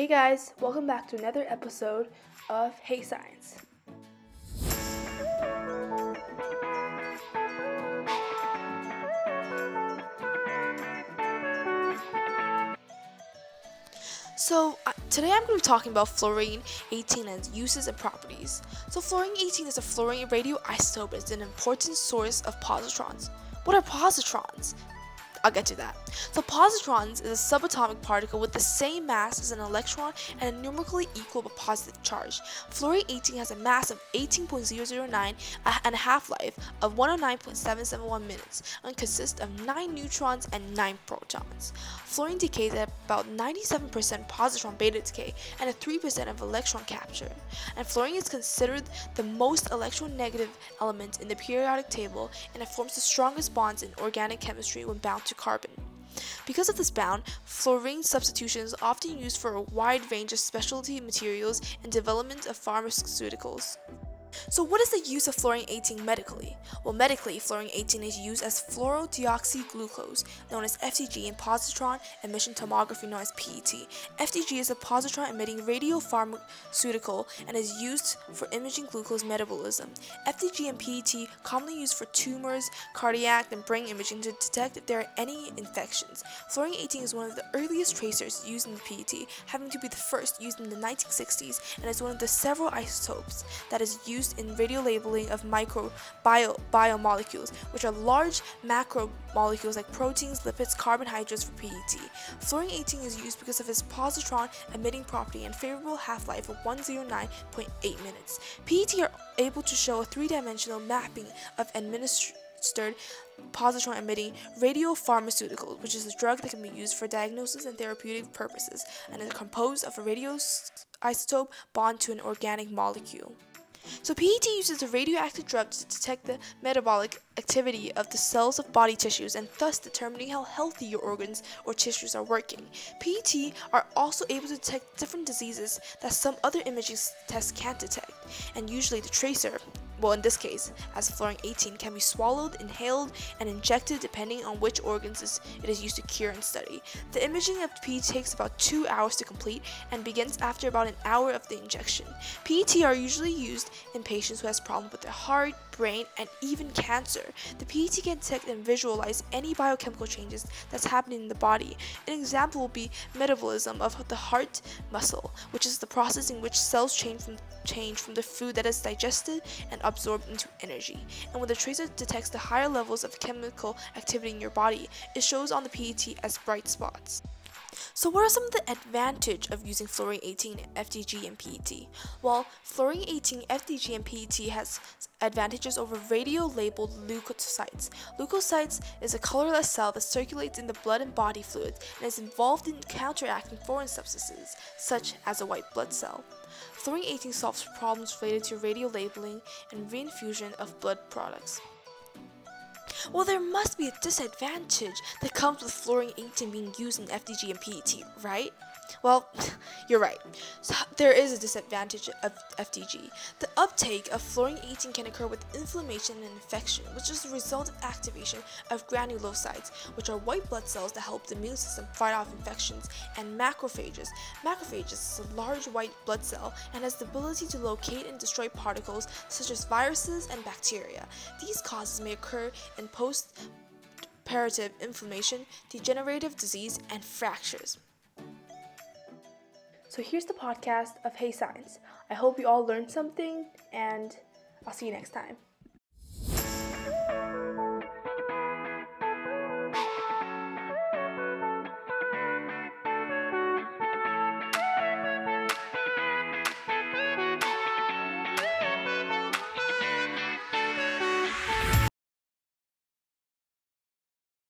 Hey guys, welcome back to another episode of Hey Science. So, uh, today I'm going to be talking about fluorine 18 and its uses and properties. So, fluorine 18 is a fluorine radioisotope. It's an important source of positrons. What are positrons? I'll get to that. So positrons is a subatomic particle with the same mass as an electron and a numerically equal but positive charge. Fluorine 18 has a mass of 18.009 uh, and a half-life of 109.771 minutes and consists of 9 neutrons and 9 protons. Fluorine decays at about 97% positron beta decay and a 3% of electron capture. And fluorine is considered the most electronegative element in the periodic table and it forms the strongest bonds in organic chemistry when bound to carbon. Because of this bound, fluorine substitution is often used for a wide range of specialty materials and development of pharmaceuticals. So what is the use of fluorine 18 medically? Well, medically, fluorine 18 is used as fluorodeoxyglucose, known as FDG, in positron emission tomography, known as PET. FDG is a positron emitting radiopharmaceutical and is used for imaging glucose metabolism. FDG and PET commonly used for tumors, cardiac, and brain imaging to detect if there are any infections. Fluorine 18 is one of the earliest tracers used in the PET, having to be the first used in the 1960s, and is one of the several isotopes that is used used in radiolabeling of micro bio, biomolecules, which are large macromolecules like proteins, lipids, carbohydrates for PET. Fluorine 18 is used because of its positron emitting property and favorable half-life of 109.8 minutes. PET are able to show a three-dimensional mapping of administered positron emitting radiopharmaceuticals, which is a drug that can be used for diagnosis and therapeutic purposes, and is composed of a radioisotope bond to an organic molecule. So PET uses a radioactive drug to detect the metabolic activity of the cells of body tissues and thus determining how healthy your organs or tissues are working. PET are also able to detect different diseases that some other imaging tests can't detect, and usually the tracer well in this case, as fluorine 18 can be swallowed, inhaled, and injected depending on which organs it is used to cure and study. The imaging of PET takes about 2 hours to complete and begins after about an hour of the injection. PET are usually used in patients who has problems with their heart, brain, and even cancer. The PET can detect and visualize any biochemical changes that's happening in the body. An example will be metabolism of the heart muscle, which is the process in which cells change from change from the food that is digested and absorbed into energy. And when the tracer detects the higher levels of chemical activity in your body, it shows on the PET as bright spots. So what are some of the advantages of using fluorine 18, FDG, and PET? Well, fluorine 18, FDG, and PET has advantages over radio-labeled leukocytes. Leukocytes is a colorless cell that circulates in the blood and body fluids and is involved in counteracting foreign substances, such as a white blood cell. Fluorine 18 solves problems related to radio labeling and reinfusion of blood products. Well, there must be a disadvantage that comes with fluorine 18 being used in FDG and PET, right? Well, you're right. So there is a disadvantage of FDG. The uptake of fluorine 18 can occur with inflammation and infection, which is the result of activation of granulocytes, which are white blood cells that help the immune system fight off infections, and macrophages. Macrophages is a large white blood cell and has the ability to locate and destroy particles such as viruses and bacteria. These causes may occur in post operative inflammation, degenerative disease, and fractures. So here's the podcast of Hey Science. I hope you all learned something, and I'll see you next time.